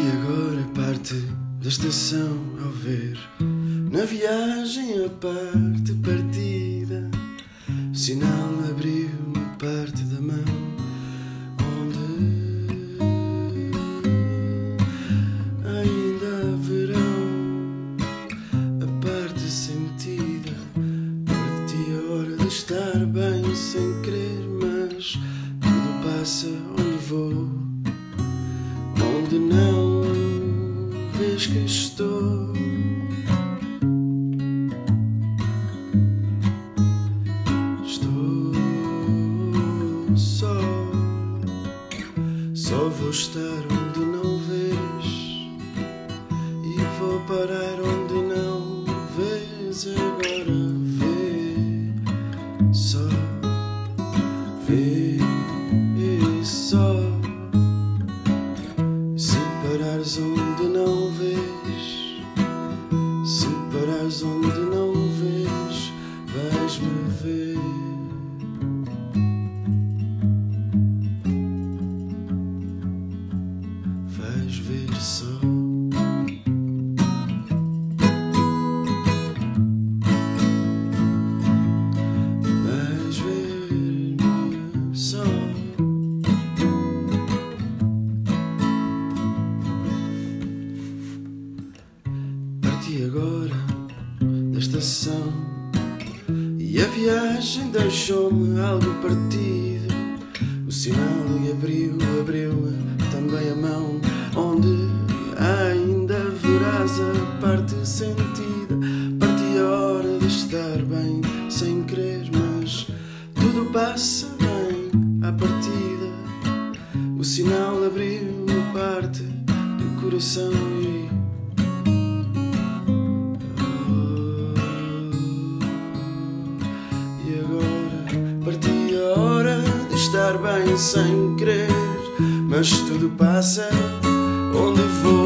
E agora parte da estação ao ver na viagem a parte partida. O sinal abriu uma parte da mão onde ainda haverão a parte sentida. Perdi a hora de estar bem sem querer, mas tudo passa onde vou. Estou. Estou só, só vou estar onde não vês e vou parar onde não vês. Agora vê, só vê onde não vês, vais-me ver. Vais ver só. Vais ver só. Parti agora estação e a viagem deixou-me algo partido. O sinal abriu, abriu-me também a mão, onde ainda verás a parte sentida. Parti a hora de estar bem, sem querer, mas tudo passa bem à partida. O sinal abriu-me parte do coração e E estar bem sem querer, mas tudo passa onde vou.